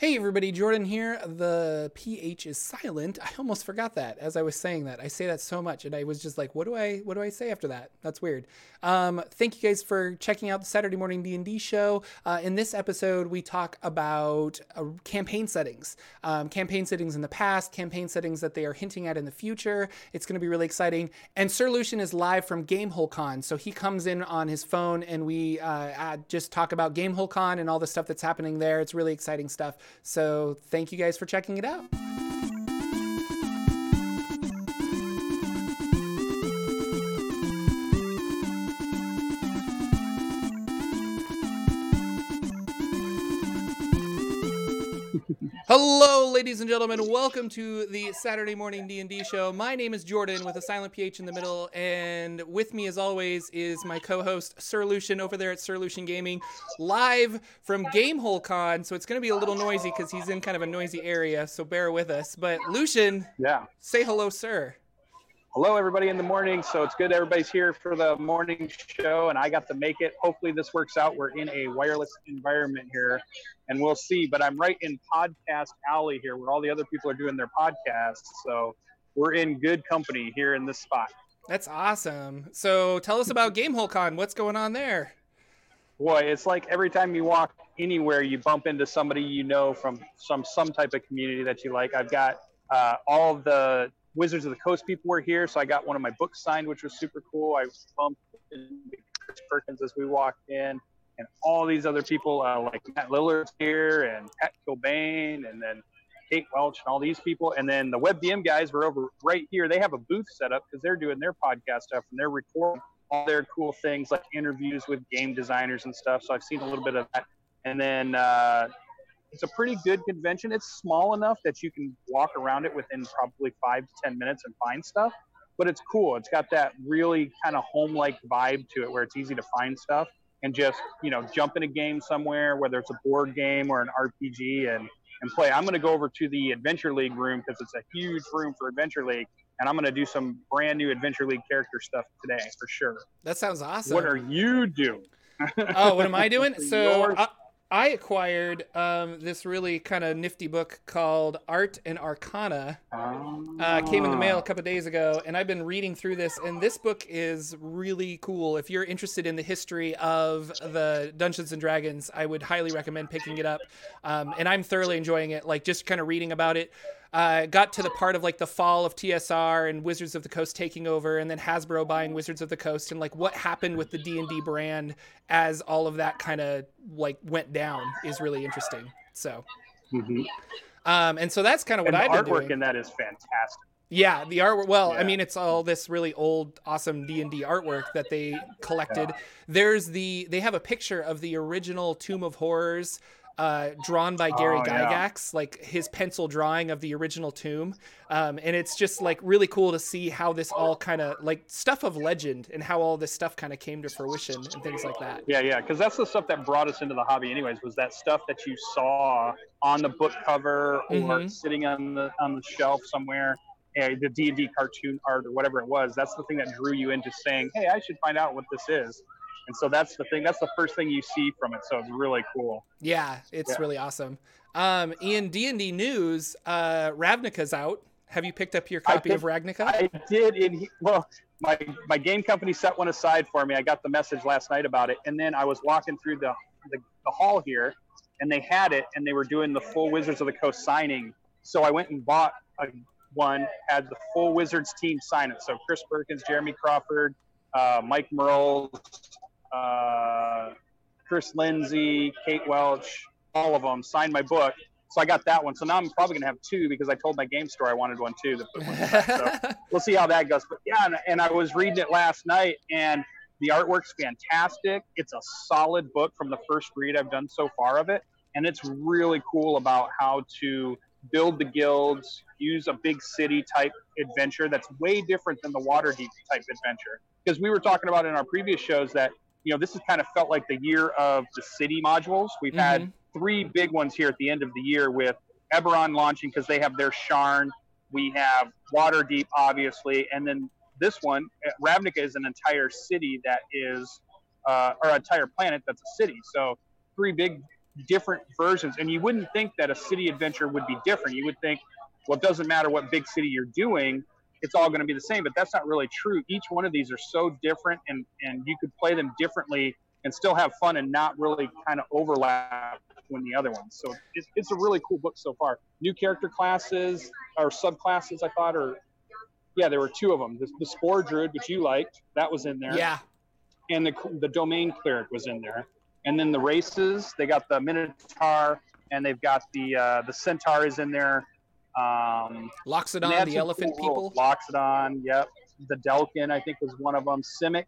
Hey everybody, Jordan here. The PH is silent. I almost forgot that as I was saying that. I say that so much and I was just like, what do I what do I say after that? That's weird. Um, thank you guys for checking out the Saturday morning D&D show. Uh, in this episode, we talk about uh, campaign settings. Um, campaign settings in the past, campaign settings that they are hinting at in the future. It's going to be really exciting. And Sir Lucian is live from Gamehole Con. So he comes in on his phone and we uh, just talk about Gamehole Con and all the stuff that's happening there. It's really exciting stuff. So thank you guys for checking it out. Hello, ladies and gentlemen. Welcome to the Saturday morning D&D show. My name is Jordan with a silent PH in the middle, and with me, as always, is my co-host Sir Lucian over there at Sir Lucian Gaming, live from Gamehole Con. So it's going to be a little noisy because he's in kind of a noisy area. So bear with us. But Lucian, yeah, say hello, sir hello everybody in the morning. So it's good everybody's here for the morning show and i got to make it. Hopefully this works out. We're in a wireless environment here and we'll see. But i'm right in podcast alley here where all the other people are doing their podcasts. So we're in good company here in this spot. That's awesome. So tell us about gamehole con what's going on there? Boy it's like every time you walk anywhere you bump into somebody you know from some some type of community that you like. I've got uh, all the Wizards of the Coast people were here, so I got one of my books signed, which was super cool. I bumped into Chris Perkins as we walked in, and all these other people uh, like Matt Lillard's here, and Pat Kilbane, and then Kate Welch, and all these people. And then the WebDM guys were over right here. They have a booth set up because they're doing their podcast stuff and they're recording all their cool things like interviews with game designers and stuff. So I've seen a little bit of that. And then uh, it's a pretty good convention. It's small enough that you can walk around it within probably five to ten minutes and find stuff. But it's cool. It's got that really kind of home-like vibe to it, where it's easy to find stuff and just you know jump in a game somewhere, whether it's a board game or an RPG, and and play. I'm going to go over to the Adventure League room because it's a huge room for Adventure League, and I'm going to do some brand new Adventure League character stuff today for sure. That sounds awesome. What are you doing? oh, what am I doing? so I acquired um, this really kind of nifty book called Art and Arcana. Uh, came in the mail a couple days ago, and I've been reading through this. And this book is really cool. If you're interested in the history of the Dungeons and Dragons, I would highly recommend picking it up. Um, and I'm thoroughly enjoying it. Like just kind of reading about it uh, got to the part of like the fall of TSR and Wizards of the Coast taking over, and then Hasbro buying Wizards of the Coast, and like what happened with the D and D brand as all of that kind of like went down is really interesting. So, mm-hmm. um, and so that's kind of what I've been doing. artwork in that is fantastic. Yeah, the artwork. Well, yeah. I mean, it's all this really old, awesome D and D artwork that they collected. Yeah. There's the they have a picture of the original Tomb of Horrors uh, drawn by Gary oh, Gygax, yeah. like his pencil drawing of the original tomb. Um, and it's just like really cool to see how this all kind of like stuff of legend and how all this stuff kind of came to fruition and things like that. Yeah, yeah, because that's the stuff that brought us into the hobby, anyways. Was that stuff that you saw on the book cover or mm-hmm. sitting on the on the shelf somewhere? the D and D cartoon art or whatever it was. That's the thing that drew you into saying, "Hey, I should find out what this is." And so that's the thing. That's the first thing you see from it. So it's really cool. Yeah, it's yeah. really awesome. Um, in D and D news, uh, Ravnica's out. Have you picked up your copy did, of Ravnica? I did. In well, my my game company set one aside for me. I got the message last night about it, and then I was walking through the the, the hall here, and they had it, and they were doing the full Wizards of the Coast signing. So I went and bought a, one, had the full Wizards team sign it. So Chris Perkins, Jeremy Crawford, uh, Mike Mearls, uh, Chris Lindsay, Kate Welch, all of them signed my book. So I got that one. So now I'm probably gonna have two because I told my game store I wanted one too. so we'll see how that goes. But yeah, and, and I was reading it last night, and the artwork's fantastic. It's a solid book from the first read I've done so far of it, and it's really cool about how to build the guilds, use a big city type adventure that's way different than the Waterdeep type adventure. Because we were talking about in our previous shows that you know, this has kind of felt like the year of the city modules. We've mm-hmm. had three big ones here at the end of the year with Eberron launching because they have their Sharn. We have Waterdeep, obviously, and then this one, Ravnica, is an entire city that is, uh, or entire planet that's a city. So three big different versions. And you wouldn't think that a city adventure would be different. You would think, well, it doesn't matter what big city you're doing, it's all going to be the same. But that's not really true. Each one of these are so different, and and you could play them differently and still have fun and not really kind of overlap when the other ones. So it's, it's a really cool book so far. New character classes or subclasses, I thought, or yeah, there were two of them. The, the Spore Druid, which you liked, that was in there. Yeah. And the the Domain Cleric was in there. And then the races, they got the Minotaur and they've got the uh, the Centaur is in there. Um, Loxodon, the elephant cool people. Loxodon, yep. The Delkin, I think, was one of them. Simic.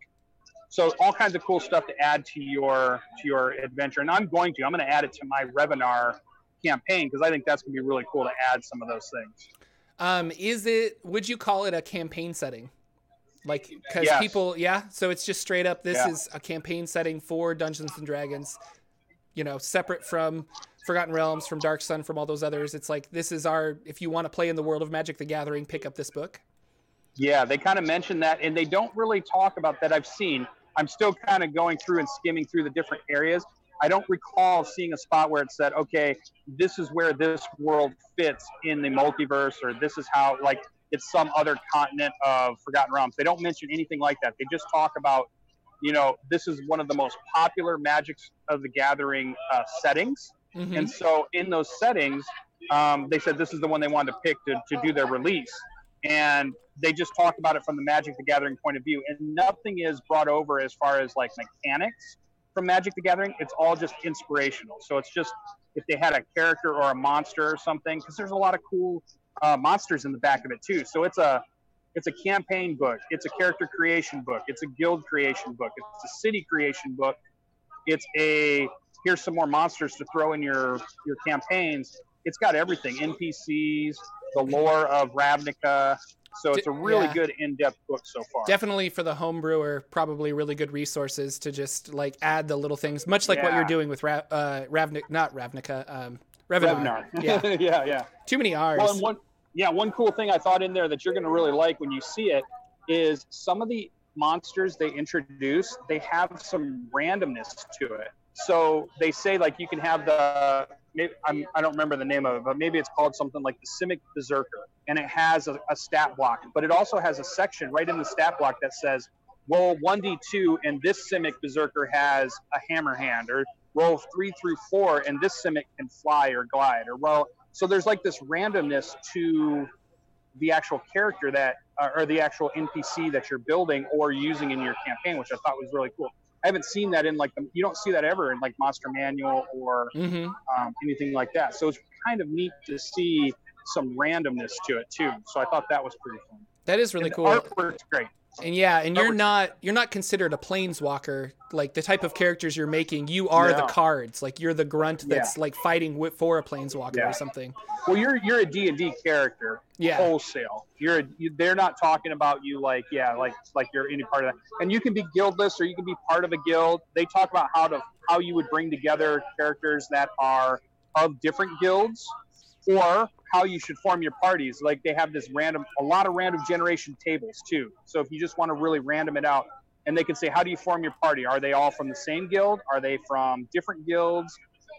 So all kinds of cool stuff to add to your to your adventure. And I'm going to. I'm going to add it to my Revenar campaign because I think that's going to be really cool to add some of those things. Um, is it? Would you call it a campaign setting? Like, because yes. people, yeah. So it's just straight up. This yeah. is a campaign setting for Dungeons and Dragons. You know, separate from Forgotten Realms, from Dark Sun, from all those others. It's like this is our. If you want to play in the world of Magic: The Gathering, pick up this book. Yeah, they kind of mention that, and they don't really talk about that. I've seen. I'm still kind of going through and skimming through the different areas. I don't recall seeing a spot where it said, okay, this is where this world fits in the multiverse, or this is how, like, it's some other continent of Forgotten Realms. They don't mention anything like that. They just talk about, you know, this is one of the most popular Magics of the Gathering uh, settings. Mm-hmm. And so in those settings, um, they said this is the one they wanted to pick to, to do their release. And they just talked about it from the Magic the Gathering point of view. And nothing is brought over as far as like mechanics from Magic the Gathering. It's all just inspirational. So it's just if they had a character or a monster or something, because there's a lot of cool uh, monsters in the back of it too. So it's a it's a campaign book. It's a character creation book. It's a guild creation book. It's a city creation book. It's a here's some more monsters to throw in your your campaigns. It's got everything: NPCs, the lore of Ravnica, so it's a really yeah. good in-depth book so far. Definitely for the homebrewer, probably really good resources to just like add the little things, much like yeah. what you're doing with Ra- uh, Ravnica, not Ravnica, um, Revenar. Revenar. Yeah, yeah, yeah. Too many R's. Well, one, yeah, one cool thing I thought in there that you're going to really like when you see it is some of the monsters they introduce, they have some randomness to it. So they say like you can have the maybe, I'm, I do not remember the name of it, but maybe it's called something like the Simic Berserker, and it has a, a stat block, but it also has a section right in the stat block that says roll 1d2 and this Simic Berserker has a hammer hand, or roll three through four and this Simic can fly or glide, or well, so there's like this randomness to the actual character that, uh, or the actual NPC that you're building or using in your campaign, which I thought was really cool. I haven't seen that in like the, you don't see that ever in like Monster Manual or mm-hmm. um, anything like that. So it's kind of neat to see some randomness to it too. So I thought that was pretty fun. That is really and cool. Artwork's great. And yeah, and you're not you're not considered a planeswalker. Like the type of characters you're making, you are no. the cards. Like you're the grunt that's yeah. like fighting for a planeswalker yeah. or something. Well, you're you're a D and D character. Yeah. Wholesale. You're a, you, they're not talking about you like yeah like like you're any part of that. And you can be guildless or you can be part of a guild. They talk about how to how you would bring together characters that are of different guilds or how you should form your parties. Like they have this random, a lot of random generation tables too. So if you just want to really random it out, and they can say, how do you form your party? Are they all from the same guild? Are they from different guilds?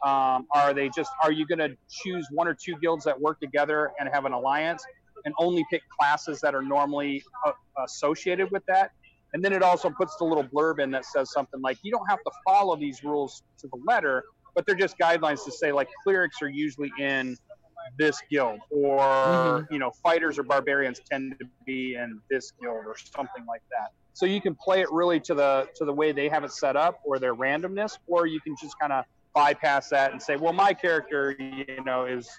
Um, are they just? Are you going to choose one or two guilds that work together and have an alliance, and only pick classes that are normally uh, associated with that? And then it also puts the little blurb in that says something like, you don't have to follow these rules to the letter, but they're just guidelines to say like clerics are usually in this guild or mm-hmm. you know fighters or barbarians tend to be in this guild or something like that. So you can play it really to the to the way they have it set up or their randomness or you can just kind of bypass that and say well my character you know is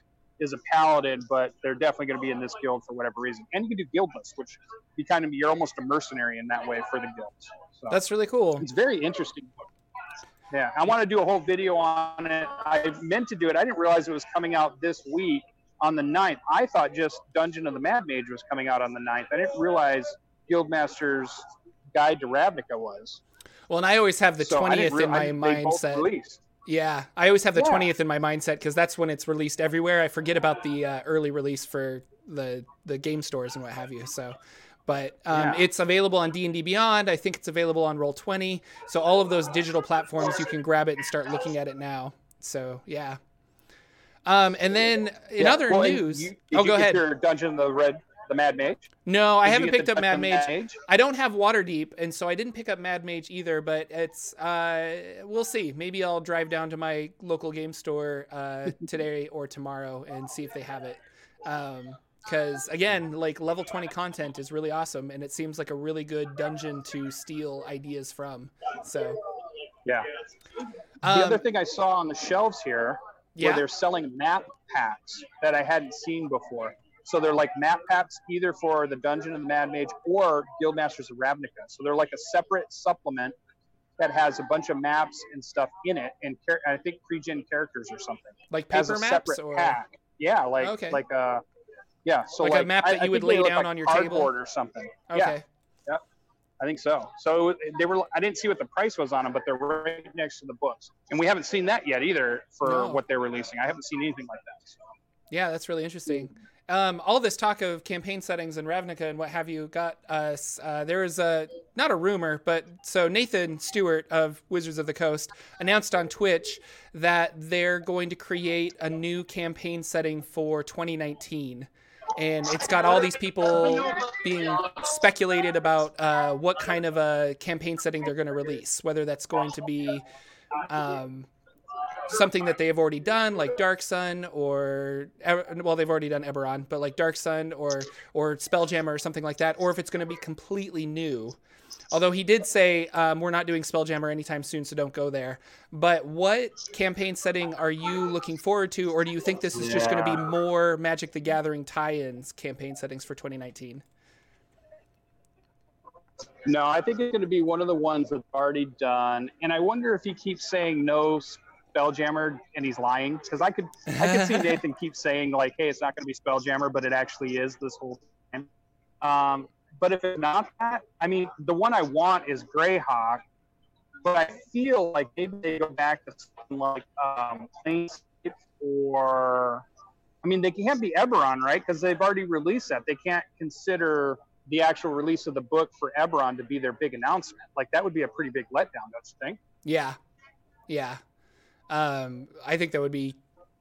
is a paladin but they're definitely going to be in this guild for whatever reason. And you can do guildless which you kind of you're almost a mercenary in that way for the guilds so. That's really cool. It's very interesting yeah, I want to do a whole video on it. I meant to do it. I didn't realize it was coming out this week on the 9th. I thought just Dungeon of the Mad Mage was coming out on the 9th. I didn't realize Guildmaster's Guide to Ravnica was. Well, and I always have the so 20th re- in my mindset. Yeah, I always have the yeah. 20th in my mindset because that's when it's released everywhere. I forget about the uh, early release for the the game stores and what have you. So but um, yeah. it's available on d&d beyond i think it's available on roll 20 so all of those digital platforms you can grab it and start looking at it now So yeah. Um, and then in yeah. other well, news, you, oh, go ahead. Your Dungeon the Red the Mad Mage? No, I haven't picked up Mad Mage. Mage. I don't have Waterdeep, and so I didn't pick up Mad Mage either. But it's uh, we'll see. Maybe I'll drive down to my local game store uh, today or tomorrow and see if they have it. Because um, again, like level twenty content is really awesome, and it seems like a really good dungeon to steal ideas from. So, yeah. The um, other thing I saw on the shelves here, yeah. where they're selling map packs that I hadn't seen before. So they're like map packs either for the Dungeon of the Mad Mage or Guildmasters of Ravnica. So they're like a separate supplement that has a bunch of maps and stuff in it, and char- I think pre-gen characters or something. Like paper maps or pack. Yeah, like okay. like a uh, yeah. So like, like a map that I, you would lay down like on your table or something. Okay. Yeah. Yep. I think so. So they were. I didn't see what the price was on them, but they're right next to the books, and we haven't seen that yet either for no. what they're releasing. I haven't seen anything like that. So. Yeah, that's really interesting. Um, all this talk of campaign settings and Ravnica and what have you got us. Uh, there is a not a rumor, but so Nathan Stewart of Wizards of the Coast announced on Twitch that they're going to create a new campaign setting for 2019 and it's got all these people being speculated about uh, what kind of a campaign setting they're going to release, whether that's going to be um, something that they have already done, like Dark Sun, or well, they've already done Eberron, but like Dark Sun or or Spelljammer or something like that, or if it's going to be completely new. Although he did say um, we're not doing Spelljammer anytime soon, so don't go there. But what campaign setting are you looking forward to, or do you think this is yeah. just going to be more Magic the Gathering tie-ins campaign settings for 2019? No, I think it's going to be one of the ones that's already done. And I wonder if he keeps saying no Spelljammer and he's lying because I could I could see Nathan keep saying like, hey, it's not going to be Spelljammer, but it actually is this whole time. Um, but if it's not that, I mean, the one I want is Greyhawk, but I feel like maybe they go back to something like um, Planescape or, I mean, they can't be Eberron, right? Because they've already released that. They can't consider the actual release of the book for Eberron to be their big announcement. Like that would be a pretty big letdown, don't you think? Yeah, yeah. Um, I think that would be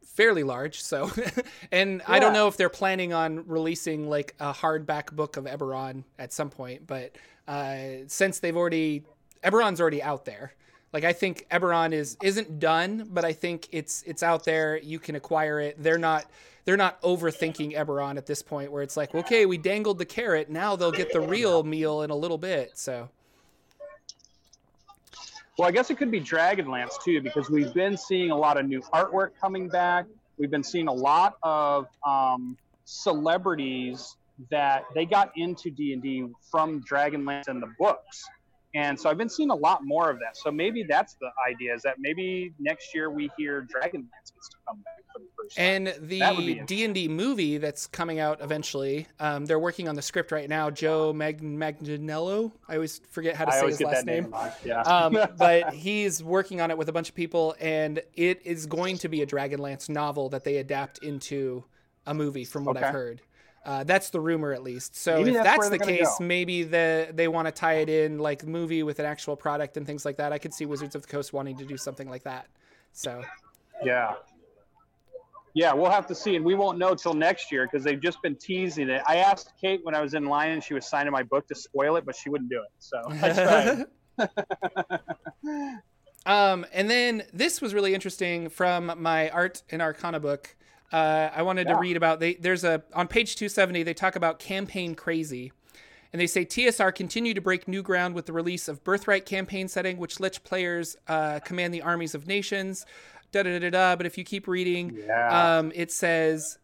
fairly large. So, and yeah. I don't know if they're planning on releasing like a hardback book of Eberron at some point, but uh, since they've already Eberron's already out there. Like I think Eberron is isn't done, but I think it's it's out there. You can acquire it. They're not they're not overthinking Eberron at this point, where it's like, okay, we dangled the carrot. Now they'll get the real meal in a little bit. So well, I guess it could be Dragonlance too, because we've been seeing a lot of new artwork coming back. We've been seeing a lot of um, celebrities that they got into D and D from Dragonlance and the books. And so I've been seeing a lot more of that. So maybe that's the idea is that maybe next year we hear Dragonlance gets to come back for the first time. And the D and D movie that's coming out eventually. Um, they're working on the script right now. Joe Mag- Manganiello. I always forget how to I say his last name. name yeah. um, but he's working on it with a bunch of people, and it is going to be a Dragonlance novel that they adapt into a movie, from what okay. I've heard. Uh, that's the rumor, at least. So maybe if that's, that's the case, go. maybe the they want to tie it in like movie with an actual product and things like that. I could see Wizards of the Coast wanting to do something like that. So, yeah, yeah, we'll have to see, and we won't know till next year because they've just been teasing it. I asked Kate when I was in line, and she was signing my book to spoil it, but she wouldn't do it. So I tried. um, and then this was really interesting from my art and arcana book uh, I wanted yeah. to read about. They, there's a on page 270. They talk about campaign crazy, and they say TSR continue to break new ground with the release of Birthright campaign setting, which lets players uh, command the armies of nations. Da da da da. But if you keep reading, yeah. um, it says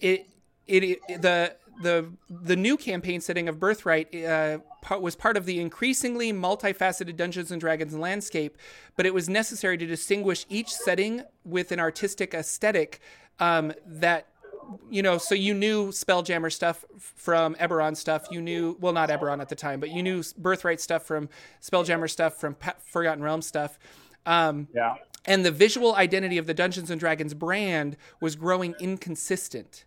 it, it, it the the the new campaign setting of Birthright uh, was part of the increasingly multifaceted Dungeons and Dragons landscape, but it was necessary to distinguish each setting with an artistic aesthetic um, that you know, so you knew Spelljammer stuff from Eberron stuff. You knew, well, not Eberron at the time, but you knew Birthright stuff from Spelljammer stuff, from pa- Forgotten Realm stuff. Um, yeah. And the visual identity of the Dungeons and Dragons brand was growing inconsistent.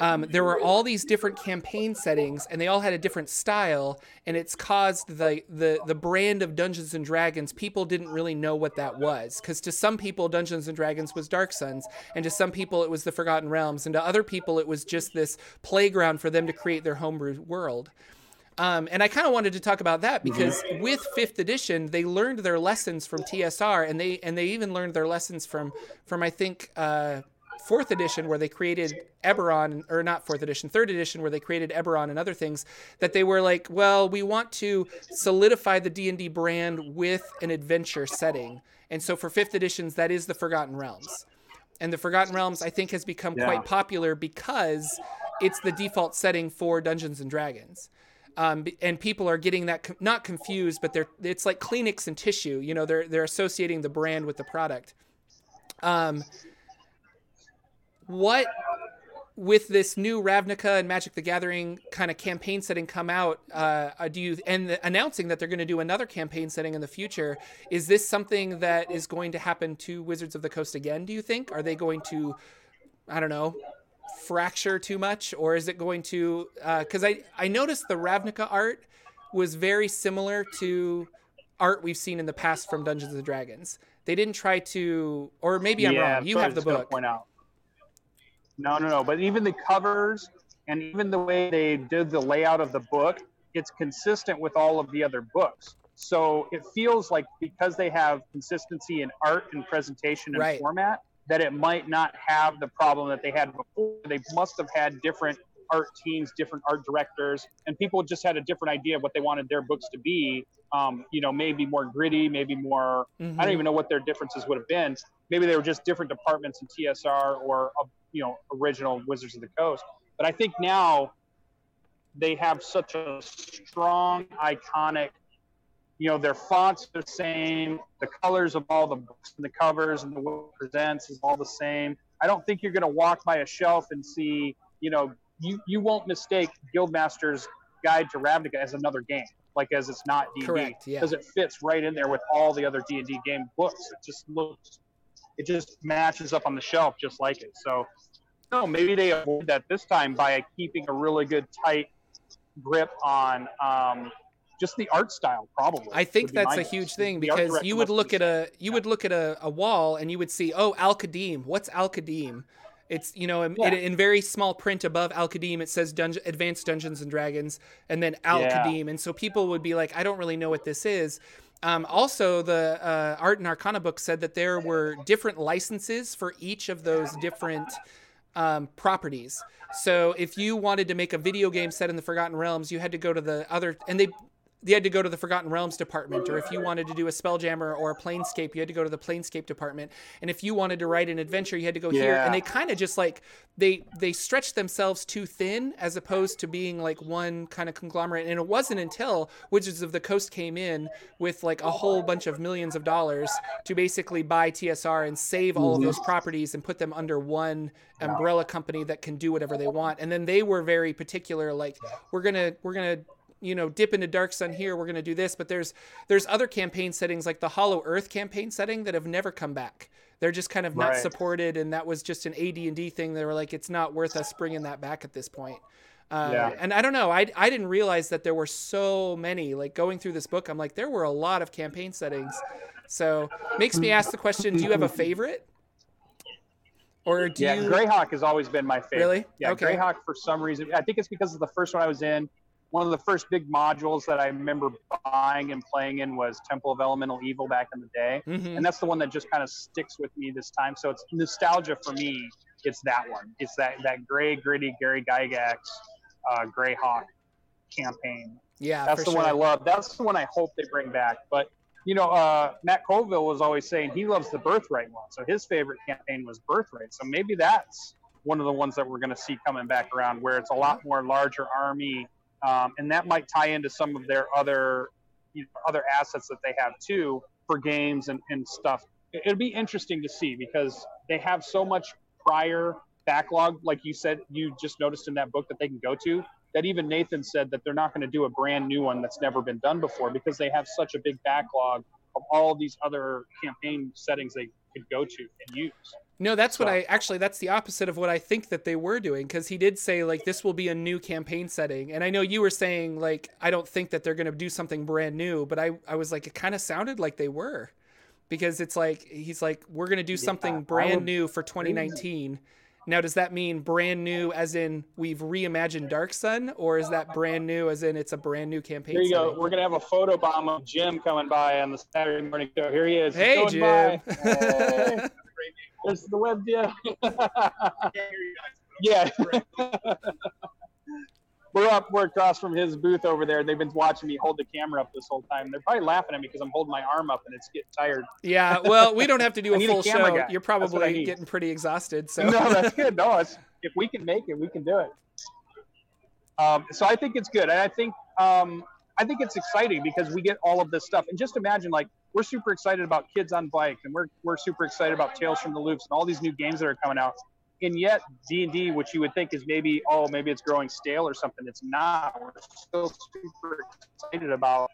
Um, there were all these different campaign settings, and they all had a different style, and it's caused the the the brand of Dungeons and Dragons. People didn't really know what that was, because to some people, Dungeons and Dragons was Dark Suns, and to some people, it was the Forgotten Realms, and to other people, it was just this playground for them to create their homebrew world. Um, and I kind of wanted to talk about that because mm-hmm. with fifth edition, they learned their lessons from TSR, and they and they even learned their lessons from from I think uh, fourth edition where they created Eberron, or not fourth edition, third edition where they created Eberron and other things. That they were like, well, we want to solidify the D and D brand with an adventure setting, and so for fifth editions, that is the Forgotten Realms. And the Forgotten Realms, I think, has become yeah. quite popular because it's the default setting for Dungeons and Dragons um, and people are getting that com- not confused, but they're it's like Kleenex and tissue. You know, they're they're associating the brand with the product. Um, what with this new Ravnica and Magic the Gathering kind of campaign setting come out, uh, uh do you and the, announcing that they're going to do another campaign setting in the future? Is this something that is going to happen to Wizards of the Coast again? Do you think? Are they going to, I don't know, fracture too much, or is it going to? Because uh, I I noticed the Ravnica art was very similar to art we've seen in the past from Dungeons and Dragons. They didn't try to, or maybe I'm yeah, wrong. You have the book. Point out. No, no, no. But even the covers and even the way they did the layout of the book, it's consistent with all of the other books. So it feels like because they have consistency in art and presentation and right. format, that it might not have the problem that they had before. They must have had different art teams, different art directors, and people just had a different idea of what they wanted their books to be. Um, you know, maybe more gritty, maybe more. Mm-hmm. I don't even know what their differences would have been. Maybe they were just different departments in TSR or uh, you know original Wizards of the Coast. But I think now they have such a strong, iconic you know their fonts are the same the colors of all the books and the covers and the way it presents is all the same i don't think you're going to walk by a shelf and see you know you, you won't mistake guildmaster's guide to ravnica as another game like as it's not d&d yeah. because it fits right in there with all the other d&d game books it just looks it just matches up on the shelf just like it. So no maybe they avoid that this time by keeping a really good tight grip on um, just the art style probably i think that's a huge thing because you would look at a you would look at a, a, wall and you would see oh al-qadim what's al-qadim it's you know in, yeah. in, very small print above al-qadim it says Dungeon, advanced dungeons and dragons and then al-qadim yeah. and so people would be like i don't really know what this is um, also, the uh, Art and Arcana book said that there were different licenses for each of those different um, properties. So if you wanted to make a video game set in the Forgotten Realms, you had to go to the other, and they you had to go to the Forgotten Realms department, or if you wanted to do a Spelljammer or a Planescape, you had to go to the Planescape department. And if you wanted to write an adventure, you had to go yeah. here. And they kind of just like they they stretched themselves too thin as opposed to being like one kind of conglomerate. And it wasn't until Wizards of the Coast came in with like a whole bunch of millions of dollars to basically buy TSR and save all of those mm-hmm. properties and put them under one umbrella company that can do whatever they want. And then they were very particular, like we're gonna we're gonna you know dip into dark sun here we're going to do this but there's there's other campaign settings like the hollow earth campaign setting that have never come back they're just kind of not right. supported and that was just an ad&d thing they were like it's not worth us bringing that back at this point uh, yeah. and i don't know I, I didn't realize that there were so many like going through this book i'm like there were a lot of campaign settings so makes me ask the question do you have a favorite or do yeah, you... Greyhawk has always been my favorite. Really? Yeah, okay. Greyhawk for some reason. I think it's because of the first one I was in one of the first big modules that I remember buying and playing in was Temple of Elemental Evil back in the day, mm-hmm. and that's the one that just kind of sticks with me this time. So it's nostalgia for me. It's that one. It's that that gray, gritty Gary Gygax, uh, Greyhawk campaign. Yeah, that's the sure. one I love. That's the one I hope they bring back. But you know, uh, Matt Colville was always saying he loves the Birthright one. So his favorite campaign was Birthright. So maybe that's one of the ones that we're going to see coming back around, where it's a lot more larger army um, and that might tie into some of their other you know, other assets that they have too for games and, and stuff. It'll be interesting to see because they have so much prior backlog, like you said, you just noticed in that book that they can go to. That even Nathan said that they're not going to do a brand new one that's never been done before because they have such a big backlog of all these other campaign settings they could go to and use. No, that's so. what I actually that's the opposite of what I think that they were doing cuz he did say like this will be a new campaign setting. And I know you were saying like I don't think that they're going to do something brand new, but I I was like it kind of sounded like they were. Because it's like he's like we're going to do something yeah, brand new for 2019. Now, does that mean brand new as in we've reimagined Dark Sun, or is that brand new as in it's a brand new campaign? Here you setting? go. We're gonna have a photo bomb of Jim coming by on the Saturday morning show. Here he is. Hey, Jim. Hey. There's the Web DM. yeah. we're up, we're across from his booth over there. They've been watching me hold the camera up this whole time. They're probably laughing at me because I'm holding my arm up and it's getting tired. Yeah, well, we don't have to do a full a show. Guy. You're probably getting pretty exhausted. So no, that's good. No, it's, if we can make it, we can do it. Um, so I think it's good, and I think um, I think it's exciting because we get all of this stuff. And just imagine, like, we're super excited about Kids on Bike, and we're we're super excited about Tales from the Loops and all these new games that are coming out and yet d&d which you would think is maybe oh maybe it's growing stale or something it's not we're still super excited about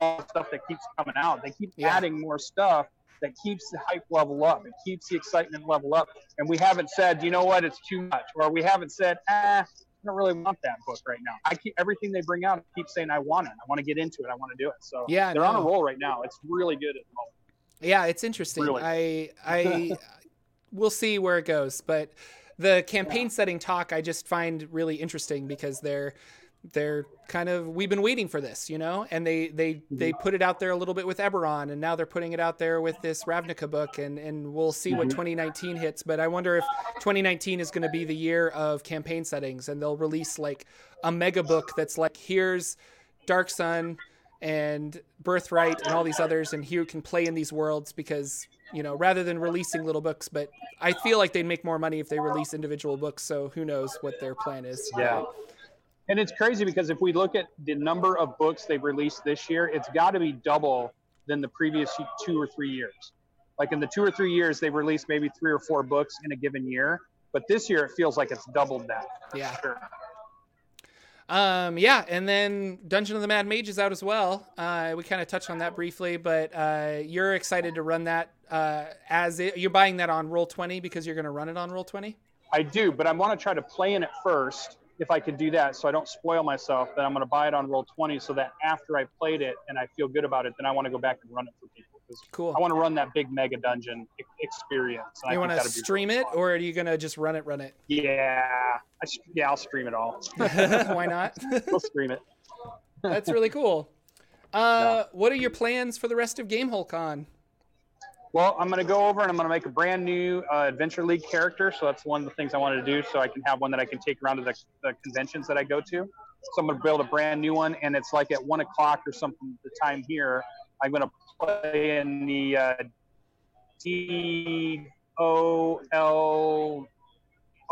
all the stuff that keeps coming out they keep yeah. adding more stuff that keeps the hype level up it keeps the excitement level up and we haven't said you know what it's too much or we haven't said ah I don't really want that book right now. I keep everything they bring out. I keep saying I want it. I want to get into it. I want to do it. So yeah, they're no. on a roll right now. It's really good at the moment. Yeah, it's interesting. Really. I I we'll see where it goes. But the campaign yeah. setting talk I just find really interesting because they're they're kind of we've been waiting for this, you know, and they they mm-hmm. they put it out there a little bit with Eberron, and now they're putting it out there with this Ravnica book, and and we'll see what mm-hmm. 2019 hits. But I wonder if 2019 is going to be the year of campaign settings, and they'll release like a mega book that's like here's Dark Sun and Birthright and all these others, and here can play in these worlds because you know, rather than releasing little books. But I feel like they'd make more money if they release individual books. So who knows what their plan is? Yeah. And it's crazy because if we look at the number of books they've released this year, it's got to be double than the previous two or three years. Like in the two or three years, they've released maybe three or four books in a given year. But this year, it feels like it's doubled that. Yeah. Sure. Um, yeah, and then Dungeon of the Mad Mage is out as well. Uh, we kind of touched on that briefly, but uh, you're excited to run that uh, as it, you're buying that on Roll Twenty because you're going to run it on Roll Twenty. I do, but I want to try to play in it first if I could do that, so I don't spoil myself. Then I'm going to buy it on Roll Twenty, so that after I played it and I feel good about it, then I want to go back and run it for people. Cool. I want to run that big mega dungeon experience. You want to stream it, or are you going to just run it? Run it? Yeah, I, yeah, I'll stream it all. Why not? we'll stream it. That's really cool. Uh, yeah. What are your plans for the rest of Gamehole Con? Well, I'm going to go over and I'm going to make a brand new uh, Adventure League character. So that's one of the things I wanted to do. So I can have one that I can take around to the, the conventions that I go to. So I'm going to build a brand new one, and it's like at one o'clock or something the time here. I'm going to play in the uh, D O L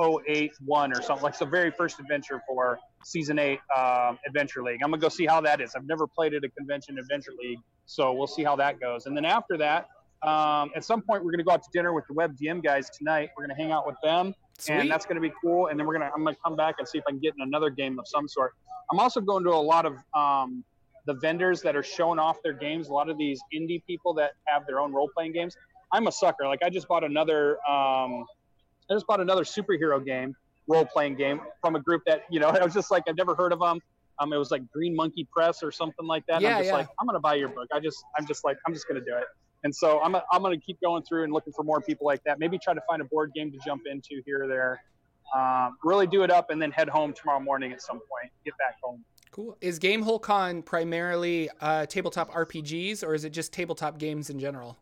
081 or something like the very first adventure for season eight um, Adventure League. I'm gonna go see how that is. I've never played at a convention Adventure League, so we'll see how that goes. And then after that, um, at some point, we're going to go out to dinner with the Web DM guys tonight. We're going to hang out with them, Sweet. and that's going to be cool. And then we're going to I'm going to come back and see if I can get in another game of some sort. I'm also going to a lot of um, the vendors that are showing off their games. A lot of these indie people that have their own role playing games. I'm a sucker. Like I just bought another. Um, I just bought another superhero game, role playing game from a group that you know. I was just like I've never heard of them. Um, it was like Green Monkey Press or something like that. Yeah, I'm just yeah. like I'm gonna buy your book. I just I'm just like I'm just gonna do it. And so I'm, I'm going to keep going through and looking for more people like that. Maybe try to find a board game to jump into here or there. Um, really do it up and then head home tomorrow morning at some point. Get back home. Cool. Is Gamehole Con primarily uh, tabletop RPGs or is it just tabletop games in general?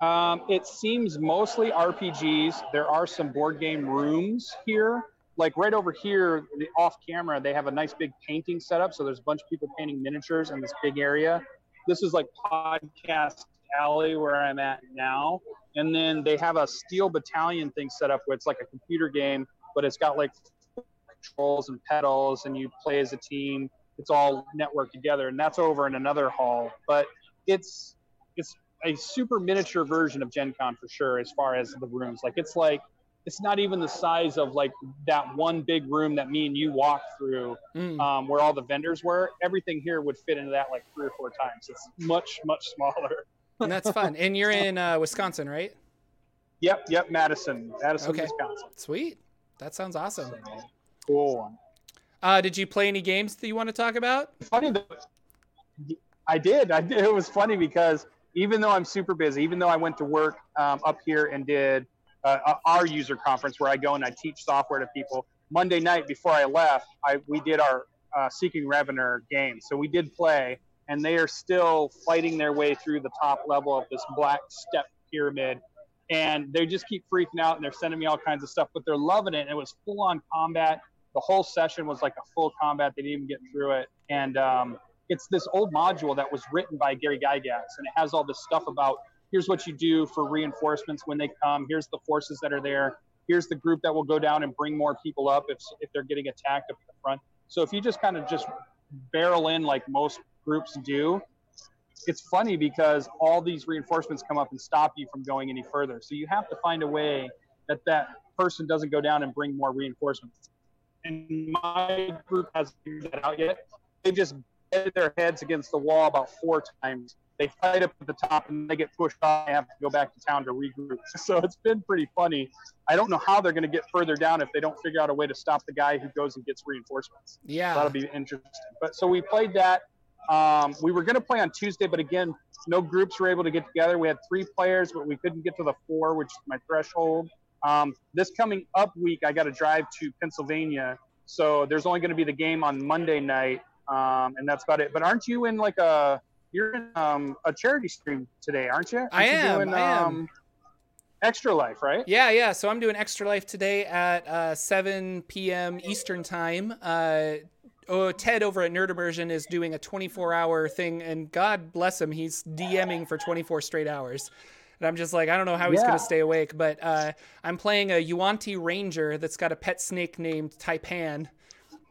Um, it seems mostly RPGs. There are some board game rooms here. Like right over here, the off camera, they have a nice big painting setup. So there's a bunch of people painting miniatures in this big area this is like podcast alley where I'm at now. And then they have a steel battalion thing set up where it's like a computer game, but it's got like controls and pedals and you play as a team. It's all networked together. And that's over in another hall. But it's it's a super miniature version of Gen Con for sure as far as the rooms. Like it's like it's not even the size of like that one big room that me and you walked through mm. um, where all the vendors were everything here would fit into that like three or four times it's much much smaller and that's fun. And you're in uh, Wisconsin, right? Yep, yep, Madison, Madison, okay. Wisconsin. Sweet. That sounds awesome. Cool. Uh, did you play any games that you want to talk about? Funny I did. I did. It was funny because even though I'm super busy, even though I went to work um, up here and did uh, our user conference where I go and I teach software to people, Monday night before I left, I we did our uh, Seeking Revenant game. So we did play, and they are still fighting their way through the top level of this black step pyramid. And they just keep freaking out and they're sending me all kinds of stuff, but they're loving it. And it was full on combat. The whole session was like a full combat. They didn't even get through it. And um, it's this old module that was written by Gary Gygax, and it has all this stuff about here's what you do for reinforcements when they come, here's the forces that are there, here's the group that will go down and bring more people up if, if they're getting attacked up at the front. So if you just kind of just barrel in like most groups do, it's funny because all these reinforcements come up and stop you from going any further. So you have to find a way that that person doesn't go down and bring more reinforcements. And my group hasn't figured that out yet. They just hit their heads against the wall about four times. They fight up at the top and they get pushed off and have to go back to town to regroup. So it's been pretty funny. I don't know how they're going to get further down if they don't figure out a way to stop the guy who goes and gets reinforcements. Yeah. That'll be interesting. But so we played that. Um, we were going to play on Tuesday, but again, no groups were able to get together. We had three players, but we couldn't get to the four, which is my threshold. Um, this coming up week, I got to drive to Pennsylvania. So there's only going to be the game on Monday night um, and that's about it. But aren't you in like a you're in um, a charity stream today, aren't you? Aren't I am. doing, I am. Um, Extra Life, right? Yeah, yeah. So I'm doing Extra Life today at uh, 7 p.m. Eastern time. Uh, oh, Ted over at Nerd Immersion is doing a 24 hour thing, and God bless him, he's DMing for 24 straight hours. And I'm just like, I don't know how he's yeah. going to stay awake, but uh, I'm playing a Yuan-ti Ranger that's got a pet snake named Taipan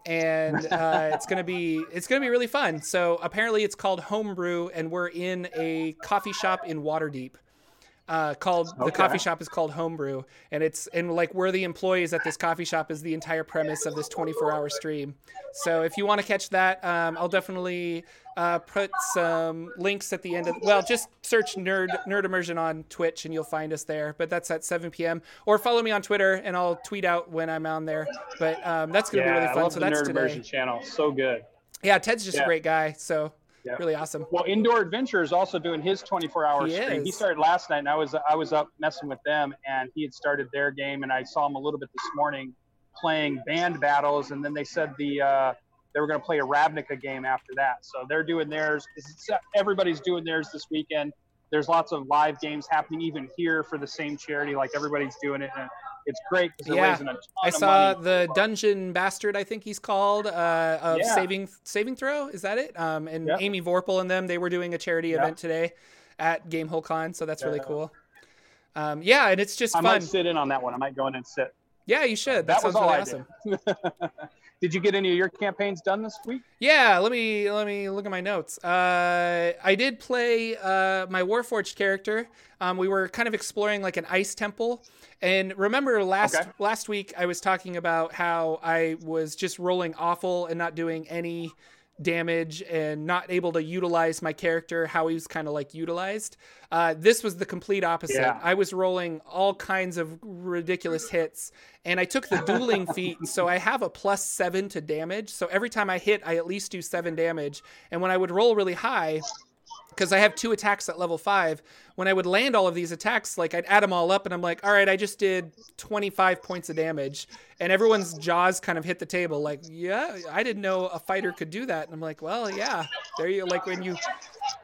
and uh, it's gonna be it's gonna be really fun. So apparently it's called Homebrew, and we're in a coffee shop in Waterdeep. Uh, called okay. the coffee shop is called Homebrew, and it's and like we're the employees at this coffee shop is the entire premise of this 24 hour stream. So if you want to catch that, um, I'll definitely uh, put some links at the end of. Well, just search nerd nerd immersion on Twitch and you'll find us there. But that's at 7 p.m. Or follow me on Twitter and I'll tweet out when I'm on there. But um, that's gonna yeah, be really fun. I love so the that's nerd today. immersion channel. So good. Yeah, Ted's just yeah. a great guy. So yeah. really awesome. Well, Indoor Adventure is also doing his 24-hour he stream. Is. He started last night, and I was I was up messing with them, and he had started their game, and I saw him a little bit this morning playing band battles, and then they said the uh, they were going to play a Ravnica game after that. So they're doing theirs. Everybody's doing theirs this weekend. There's lots of live games happening even here for the same charity. Like everybody's doing it. And it's great because they're yeah. raising a ton I saw the Dungeon Bastard, I think he's called, uh, of yeah. Saving Saving Throw. Is that it? Um, and yep. Amy Vorpahl and them, they were doing a charity yep. event today at Gamehole Con. So that's yeah. really cool. Um, yeah, and it's just I fun. I might sit in on that one. I might go in and sit. Yeah, you should. That, that was all really awesome. Did you get any of your campaigns done this week? Yeah, let me let me look at my notes. Uh, I did play uh, my Warforged character. Um, we were kind of exploring like an ice temple, and remember last okay. last week I was talking about how I was just rolling awful and not doing any damage and not able to utilize my character how he was kind of like utilized. Uh, this was the complete opposite. Yeah. I was rolling all kinds of ridiculous hits, and I took the dueling feat, so I have a plus seven to damage. So every time I hit, I at least do seven damage. And when I would roll really high, because I have two attacks at level five. When I would land all of these attacks, like I'd add them all up, and I'm like, all right, I just did 25 points of damage, and everyone's jaws kind of hit the table, like, yeah, I didn't know a fighter could do that, and I'm like, well, yeah, there you like when you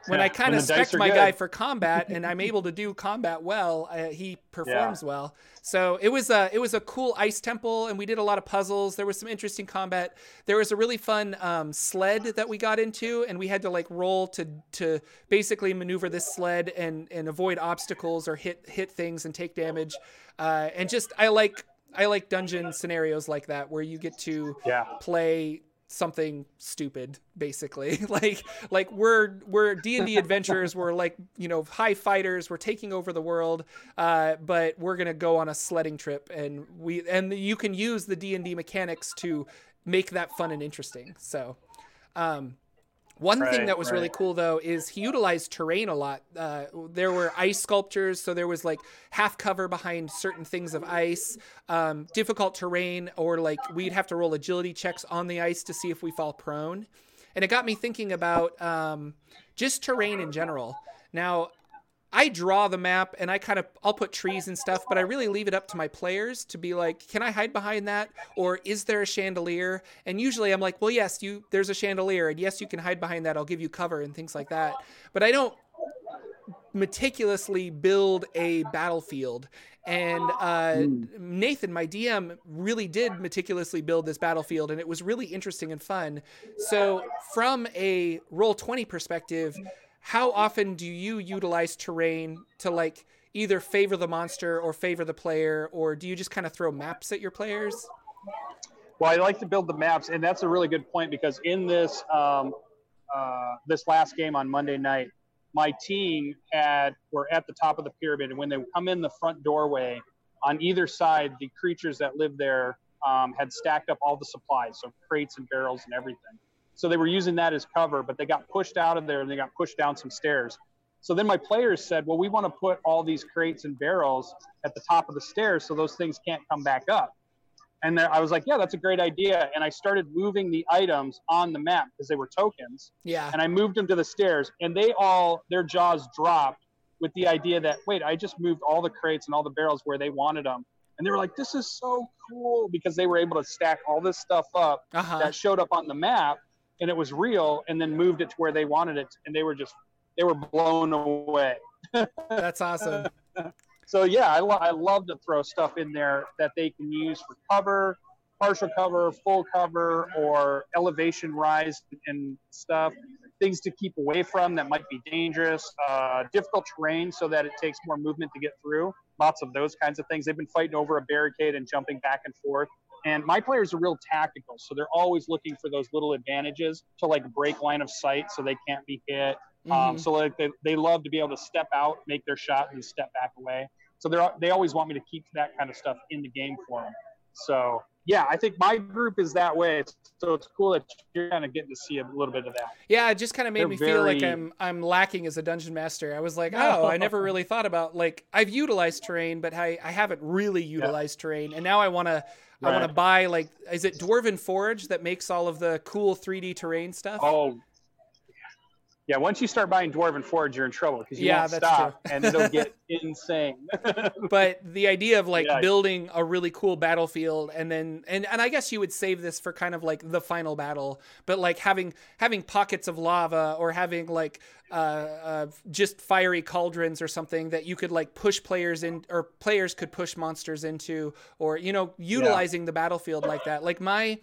when I kind of spec my good. guy for combat, and I'm able to do combat well, uh, he performs yeah. well. So it was a it was a cool ice temple, and we did a lot of puzzles. There was some interesting combat. There was a really fun um, sled that we got into, and we had to like roll to to basically maneuver this sled and and avoid obstacles or hit hit things and take damage. Uh, and just I like I like dungeon scenarios like that where you get to yeah. play something stupid basically. Like like we're we're d&d adventurers. We're like you know high fighters. We're taking over the world uh, but we're gonna go on a sledding trip and we and you can use the d&d mechanics to make that fun and interesting. So um One right, thing that was right. really cool though is he utilized terrain a lot. Uh, there were ice sculptures, so there was like half cover behind certain things of ice, um, difficult terrain, or like we'd have to roll agility checks on the ice to see if we fall prone. And it got me thinking about um, just terrain in general. Now, I draw the map and I kind of I'll put trees and stuff, but I really leave it up to my players to be like, can I hide behind that or is there a chandelier? And usually I'm like, well, yes, you there's a chandelier and yes, you can hide behind that. I'll give you cover and things like that. But I don't meticulously build a battlefield. And uh, mm. Nathan, my DM, really did meticulously build this battlefield, and it was really interesting and fun. So, from a roll 20 perspective, how often do you utilize terrain to like either favor the monster or favor the player, or do you just kind of throw maps at your players? Well, I like to build the maps, and that's a really good point because in this um, uh, this last game on Monday night, my team had were at the top of the pyramid, and when they come in the front doorway, on either side, the creatures that live there um, had stacked up all the supplies, so crates and barrels and everything. So they were using that as cover, but they got pushed out of there and they got pushed down some stairs. So then my players said, well, we want to put all these crates and barrels at the top of the stairs so those things can't come back up. And I was like, yeah, that's a great idea. And I started moving the items on the map because they were tokens. Yeah. And I moved them to the stairs and they all, their jaws dropped with the idea that, wait, I just moved all the crates and all the barrels where they wanted them. And they were like, this is so cool because they were able to stack all this stuff up uh-huh. that showed up on the map and it was real and then moved it to where they wanted it and they were just they were blown away. That's awesome. So yeah I, lo- I love to throw stuff in there that they can use for cover partial cover full cover or elevation rise and stuff things to keep away from that might be dangerous uh, difficult terrain so that it takes more movement to get through lots of those kinds of things. They've been fighting over a barricade and jumping back and forth and my players are real tactical, so they're always looking for those little advantages to like break line of sight so they can't be hit. Um, mm-hmm. Um, so like they, they love to be able to step out, make their shot, and step back away. So they're they always want me to keep that kind of stuff in the game for them. So yeah, I think my group is that way. So it's cool that you're kind of getting to see a little bit of that. Yeah, it just kind of made They're me very... feel like I'm I'm lacking as a dungeon master. I was like, oh, I never really thought about like I've utilized terrain, but I, I haven't really utilized yeah. terrain, and now I want to Right. I want to buy like is it Dwarven Forge that makes all of the cool 3D terrain stuff? Oh. Yeah, once you start buying Dwarven Forge, you're in trouble because you yeah, won't stop and it'll get insane. but the idea of like yeah. building a really cool battlefield and then and and I guess you would save this for kind of like the final battle, but like having having pockets of lava or having like uh, uh, just fiery cauldrons or something that you could like push players in or players could push monsters into or you know utilizing yeah. the battlefield like that like my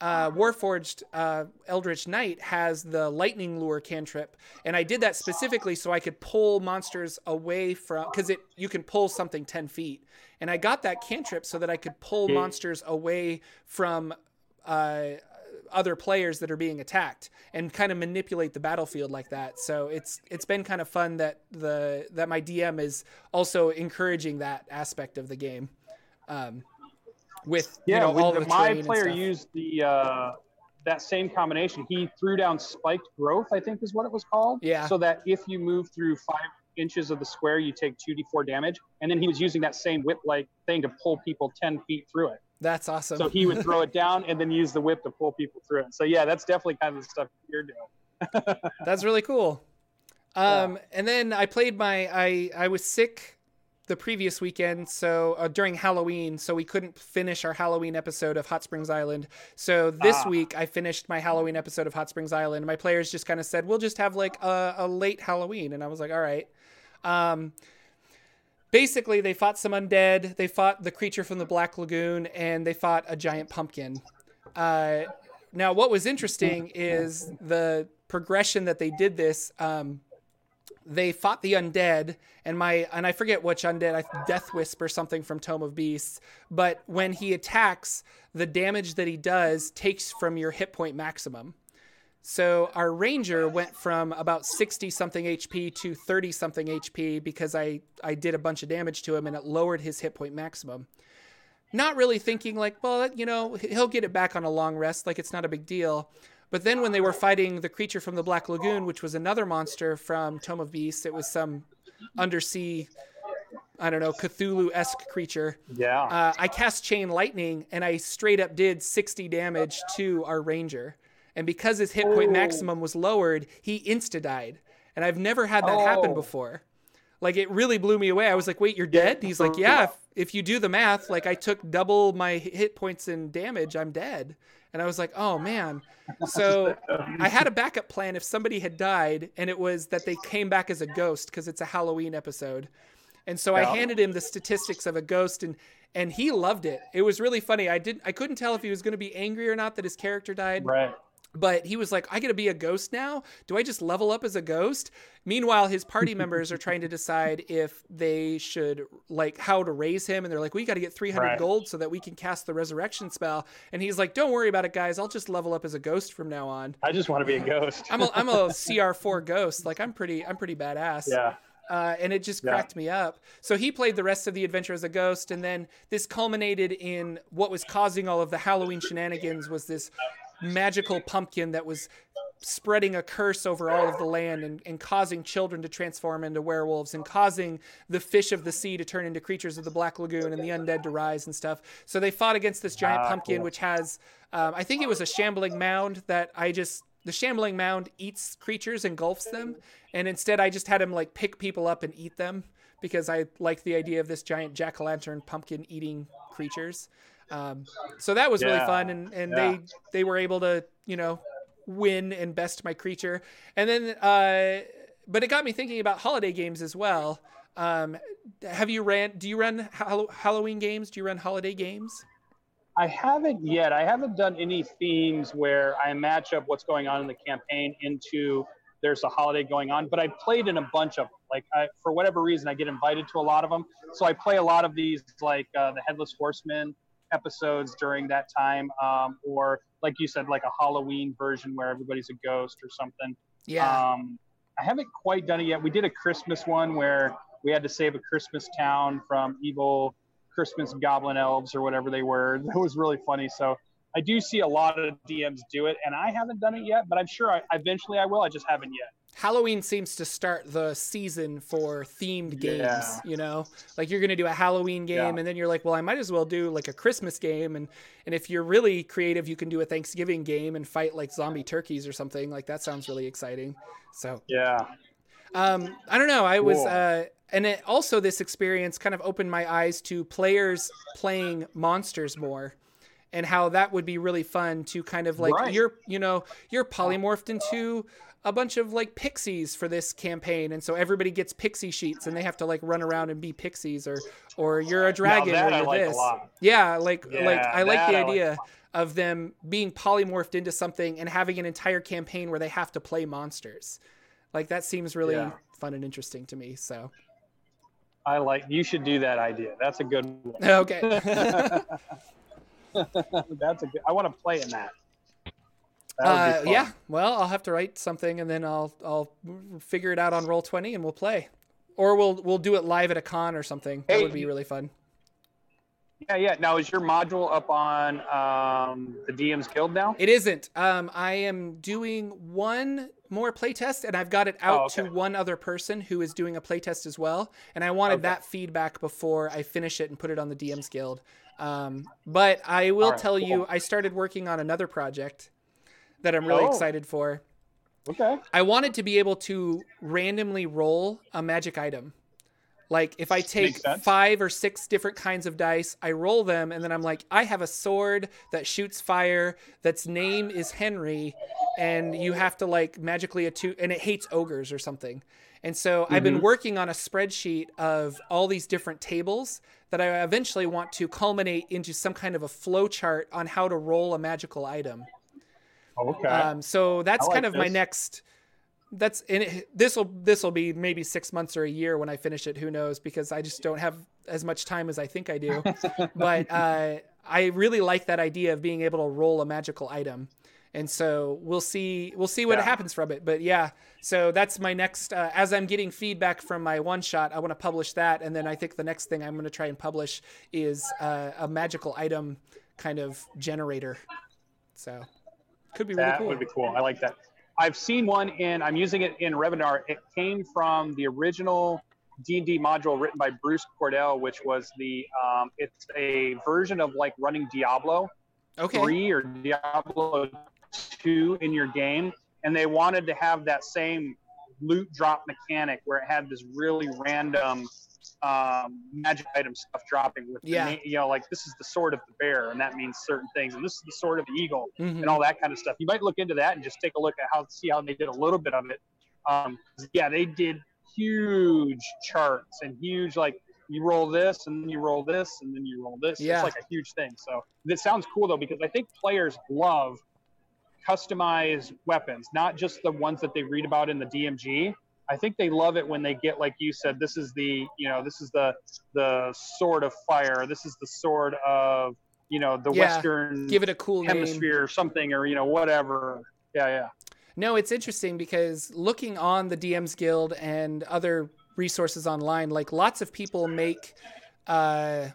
uh, Warforged uh, Eldritch Knight has the Lightning Lure cantrip, and I did that specifically so I could pull monsters away from because it you can pull something ten feet, and I got that cantrip so that I could pull monsters away from uh, other players that are being attacked and kind of manipulate the battlefield like that. So it's it's been kind of fun that the that my DM is also encouraging that aspect of the game. Um, with yeah, you know, all the, my player used the uh, that same combination. He threw down spiked growth, I think is what it was called. Yeah. So that if you move through five inches of the square, you take two d4 damage, and then he was using that same whip-like thing to pull people ten feet through it. That's awesome. So he would throw it down and then use the whip to pull people through it. So yeah, that's definitely kind of the stuff you're doing. that's really cool. Um, yeah. and then I played my I I was sick the previous weekend, so uh, during Halloween, so we couldn't finish our Halloween episode of Hot Springs Island. So this ah. week I finished my Halloween episode of Hot Springs Island. My players just kind of said, "We'll just have like a, a, late Halloween," and I was like, "All right." Um, basically they fought some undead they fought the creature from the black lagoon and they fought a giant pumpkin uh, now what was interesting is the progression that they did this um, they fought the undead and my and i forget which undead I, death wisp or something from tome of beasts but when he attacks the damage that he does takes from your hit point maximum so our ranger went from about 60 something HP to 30 something HP because I, I did a bunch of damage to him and it lowered his hit point maximum. Not really thinking like, well, you know, he'll get it back on a long rest, like it's not a big deal. But then when they were fighting the creature from the Black Lagoon, which was another monster from Tome of Beasts, it was some undersea, I don't know, Cthulhu esque creature. Yeah. Uh, I cast Chain Lightning and I straight up did 60 damage to our Ranger. And because his hit point maximum was lowered, he insta died. And I've never had that happen Oh. before. Like it really blew me away. I was like, "Wait, you're dead?" And he's like, "Yeah, if, if you do the math, like I took double my hit points and damage, I'm dead." And I was like, "Oh man." So I had a backup plan if somebody had died and it was that they came back as a ghost because it's a Halloween episode. And so I handed him the statistics of a ghost and and he loved it. It was really funny. I didn't I couldn't tell if he was going to be angry or not that his character died right. But he was like, I gotta be a ghost now? Do I just level up as a ghost? Meanwhile, his party members are trying to decide if they should, like, how to raise him. And they're like, we gotta get 300 Right. gold so that we can cast the resurrection spell. And he's like, don't worry about it, guys. I'll just level up as a ghost from now on. I just want to be a ghost. I'm a, I'm a CR4 ghost. Like, I'm pretty, I'm pretty badass yeah. uh, and it just Yeah. cracked me up. So he played the rest of the adventure as a ghost, and then this culminated in what was causing all of the Halloween shenanigans was this magical pumpkin that was spreading a curse over all of the land and, and causing children to transform into werewolves and causing the fish of the sea to turn into creatures of the black lagoon and the undead to rise and stuff. So they fought against this giant Ah, pumpkin which has um, i think it was a shambling mound that i just the shambling mound eats creatures engulfs them and instead i just had him like pick people up and eat them because i like the idea of this giant jack-o'-lantern pumpkin eating creatures um, so that was really fun and, and yeah. they they were able to you know win and best my creature and then uh but it got me thinking about holiday games as well um have you ran do you run Hall- halloween games do you run holiday games I haven't yet. I haven't done any themes where I match up what's going on in the campaign into there's a holiday going on, but I played in a bunch of them. Like I, for whatever reason, I get invited to a lot of them, so I play a lot of these, like uh, the Headless Horseman episodes during that time, um, or like you said, like a Halloween version where everybody's a ghost or something. yeah Um, I haven't quite done it yet. We did a Christmas one where we had to save a Christmas town from evil Christmas goblin elves or whatever they were. It was really funny. So I do see a lot of DMs do it, and I haven't done it yet, but I'm sure I, eventually I will. I just haven't yet. Halloween seems to start the season for themed games, Yeah. you know? Like you're going to do a Halloween game Yeah. and then you're like, well, I might as well do like a Christmas game and and if you're really creative, you can do a Thanksgiving game and fight like zombie turkeys or something. Like that sounds really exciting. So, Yeah. um I don't know, I was uh and it, also this experience kind of opened my eyes to players playing monsters more and how that would be really fun to kind of like Right. you're you know you're polymorphed into a bunch of like pixies for this campaign and so everybody gets pixie sheets and they have to like run around and be pixies or or you're a dragon or you're like this yeah like like i like the I like idea of them being polymorphed into something and having an entire campaign where they have to play monsters like that seems really Yeah. fun and interesting to me so I like. You should do that idea. That's a good one. okay That's a good. I want to play in that. That would be uh, yeah well i'll have to write something and then i'll i'll figure it out on roll 20 and we'll play or we'll we'll do it live at a con or something that Hey, would be really fun Yeah, yeah. Now is your module up on um, the DM's Guild now? It isn't. Um, I am doing one more playtest, and I've got it out Oh, okay. to one other person who is doing a playtest as well. And I wanted Okay. that feedback before I finish it and put it on the DM's Guild. Um, but I will right, tell you. I started working on another project that I'm really Oh. excited for. Okay. I wanted to be able to randomly roll a magic item. Like if I take five or six different kinds of dice, I roll them, and then I'm like, I have a sword that shoots fire. That's name is Henry, and you have to like magically attune, and it hates ogres or something. And so I've been mm-hmm. working on a spreadsheet of all these different tables that I eventually want to culminate into some kind of a flow chart on how to roll a magical item. Okay. Um, so that's like kind of my next. That's and this will this will be maybe six months or a year when I finish it. Who knows? Because I just don't have as much time as I think I do. but uh, I really like that idea of being able to roll a magical item, and so we'll see we'll see what Yeah. happens from it. But yeah, so that's my next. Uh, as I'm getting feedback from my one shot, I want to publish that, and then I think the next thing I'm going to try and publish is uh, a magical item kind of generator. So Could be really that cool. would be cool. I like that. I've seen one in. I'm using it in Revenar. It came from the original D&D module written by Bruce Cordell, which was the. Um, it's a version of like running Diablo okay. three or Diablo two in your game, and they wanted to have that same loot drop mechanic where it had this really random um, magic item stuff dropping with Yeah. na- you know like this is the sword of the bear and that means certain things and this is the sword of the eagle Mhm. and all that kind of stuff you might look into that and just take a look at how see how they did a little bit of it um, yeah they did huge charts and huge like you roll this and then you roll this and then you roll this Yeah. it's like a huge thing so this sounds cool though because i think players love customized weapons not just the ones that they read about in the dmg i think they love it when they get like you said this is the you know this is the the sword of fire this is the sword of you know the Yeah. western Give it a cool name. hemisphere or something or you know whatever yeah yeah No, it's interesting because looking on the DMs Guild and other resources online, like lots of people make uh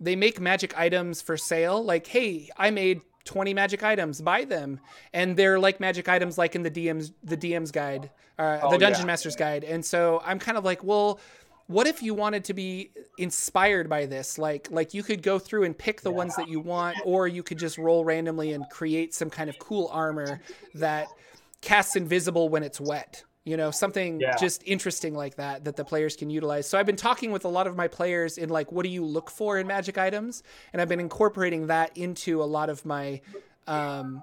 they make magic items for sale. Like, hey, I made 20 magic items, buy them. And they're like magic items like in the DMs the DM's guide, uh, Oh, the Dungeon yeah. Master's guide. And so I'm kind of like, well, what if you wanted to be inspired by this like like you could go through and pick the ones that you want or you could just roll randomly and create some kind of cool armor that casts invisible when it's wet you know something Yeah. just interesting like that that the players can utilize. So i've been talking with a lot of my players in like what do you look for in magic items? And i've been incorporating that into a lot of my um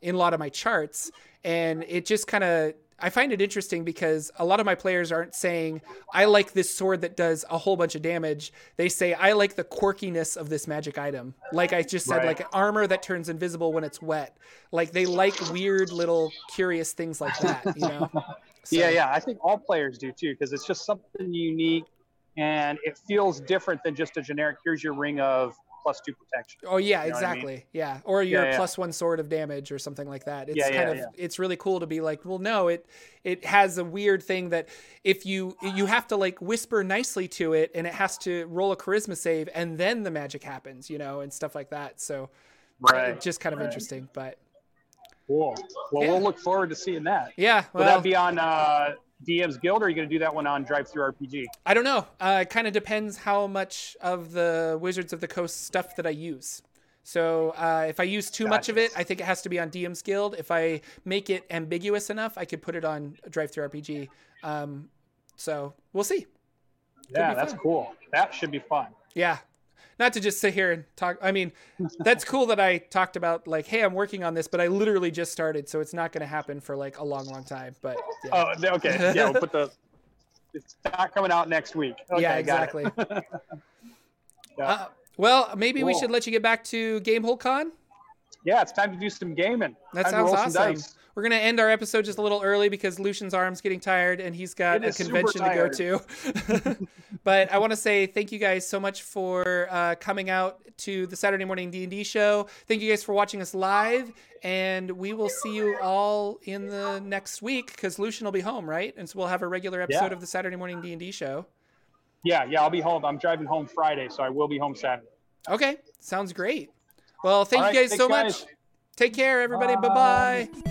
in a lot of my charts. And it just kind of I find it interesting because a lot of my players aren't saying I like this sword that does a whole bunch of damage. They say I like the quirkiness of this magic item. Like I just said, Right. like armor that turns invisible when it's wet. Like they like weird little curious things like that, you know? So- Yeah, yeah. I think all players do too, because it's just something unique and it feels different than just a generic here's your ring of plus two protection. Oh yeah, You know what I mean? exactly. Yeah, or your Yeah, yeah. plus one sword of damage or something like that. It's Yeah, yeah, kind of it's really cool to be like, well, no, it it has a weird thing that if you you have to like whisper nicely to it, and it has to roll a charisma save, and then the magic happens, you know, and stuff like that. So Right. just kind of right. interesting, but Cool. Well, we'll look forward to seeing that. yeah, Will well, that be on uh, DM's Guild, or are you going to do that one on Drive Through RPG? I don't know. Uh, it kind of depends how much of the Wizards of the Coast stuff that I use. So uh, if I use too much of it, I think it has to be on DM's Guild. If I make it ambiguous enough, I could put it on Drive Through RPG. Um, so we'll see. Yeah, that's fun. cool. That should be fun. Yeah. Not to just sit here and talk. I mean, that's cool that I talked about like, hey, I'm working on this, but I literally just started, so it's not going to happen for like a long, long time. But yeah, Oh, okay. Yeah, we'll put the. It's not coming out next week. Okay, yeah, exactly. Yeah. uh, well, maybe we should let you get back to Gamehole Con. Yeah, it's time to do some gaming. That Time sounds roll some awesome. We're gonna end our episode just a little early because Lucian's arm's getting tired and he's got a convention to go to. but I want to say thank you guys so much for uh, coming out to the Saturday morning D and D show. Thank you guys for watching us live, and we will see you all in the next week because Lucian will be home, right? And so we'll have a regular episode Yeah. of the Saturday morning D and D show. Yeah, yeah, I'll be home. I'm driving home Friday, so I will be home Saturday. Okay, sounds great. Well, thank All you guys so guys. much. Take care, everybody. Bye. bye.